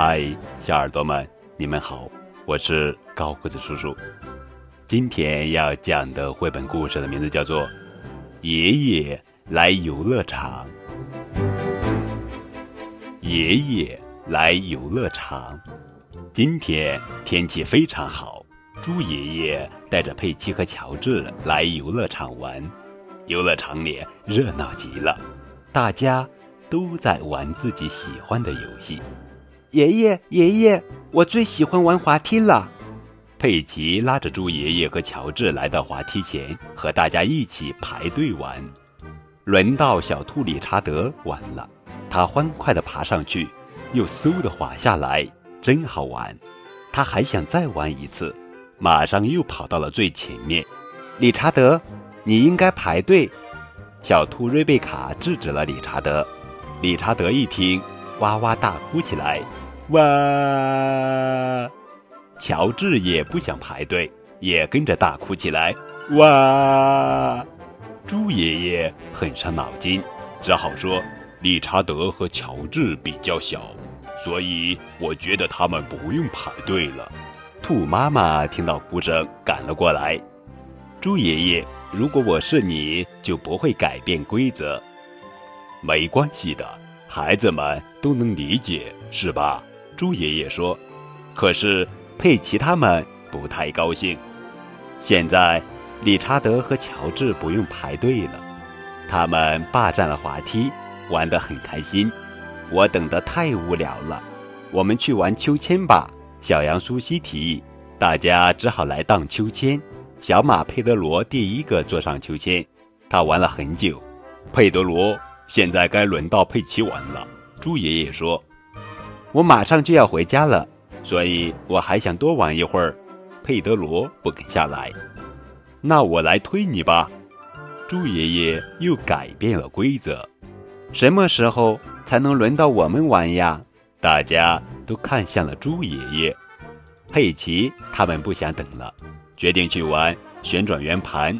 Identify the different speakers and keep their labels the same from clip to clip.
Speaker 1: 嗨，小耳朵们，你们好，我是高个子叔叔。今天要讲的绘本故事的名字叫做《爷爷来游乐场》。爷爷来游乐场，今天天气非常好。猪爷爷带着佩奇和乔治来游乐场玩，游乐场里热闹极了，大家都在玩自己喜欢的游戏。
Speaker 2: 爷爷，爷爷，我最喜欢玩滑梯了。
Speaker 1: 佩奇拉着猪爷爷和乔治来到滑梯前，和大家一起排队玩。轮到小兔理查德玩了，他欢快地爬上去，又嗖地滑下来，真好玩。他还想再玩一次，马上又跑到了最前面。
Speaker 2: 理查德，你应该排队。小兔瑞贝卡制止了理查德。
Speaker 1: 理查德一听。哇哇大哭起来，哇！乔治也不想排队，也跟着大哭起来，哇！猪爷爷很伤脑筋，只好说：“理查德和乔治比较小，所以我觉得他们不用排队了。”兔妈妈听到哭声，赶了过来。猪爷爷，如果我是你，就不会改变规则。没关系的。孩子们都能理解，是吧？猪爷爷说。可是佩奇他们不太高兴。现在，理查德和乔治不用排队了，他们霸占了滑梯，玩得很开心。我等得太无聊了，我们去玩秋千吧。小羊苏西提议，大家只好来荡秋千。小马佩德罗第一个坐上秋千，他玩了很久。佩德罗。现在该轮到佩奇玩了。猪爷爷说：“
Speaker 2: 我马上就要回家了，所以我还想多玩一会儿。”
Speaker 1: 佩德罗不肯下来。那我来推你吧。猪爷爷又改变了规则。
Speaker 2: 什么时候才能轮到我们玩呀？
Speaker 1: 大家都看向了猪爷爷。佩奇他们不想等了，决定去玩旋转圆盘。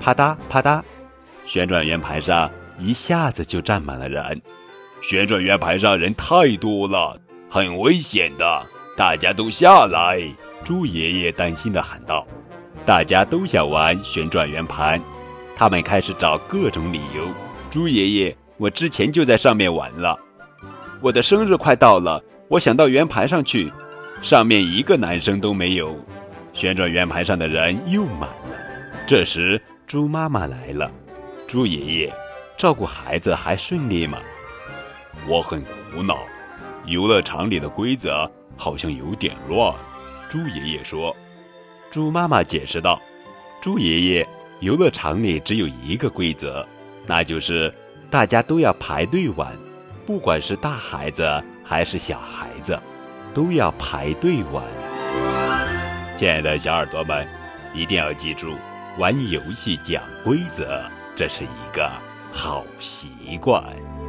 Speaker 1: 啪嗒啪嗒，旋转圆盘上。一下子就站满了人，旋转圆盘上人太多了，很危险的，大家都下来！猪爷爷担心地喊道。大家都想玩旋转圆盘，他们开始找各种理由。猪爷爷，我之前就在上面玩了。我的生日快到了，我想到圆盘上去，上面一个男生都没有。旋转圆盘上的人又满了。这时，猪妈妈来了。猪爷爷。照顾孩子还顺利吗？我很苦恼，游乐场里的规则好像有点乱。猪爷爷说。猪妈妈解释道：“猪爷爷，游乐场里只有一个规则，那就是大家都要排队玩，不管是大孩子还是小孩子，都要排队玩。”亲爱的小耳朵们，一定要记住，玩游戏讲规则，这是一个。好习惯。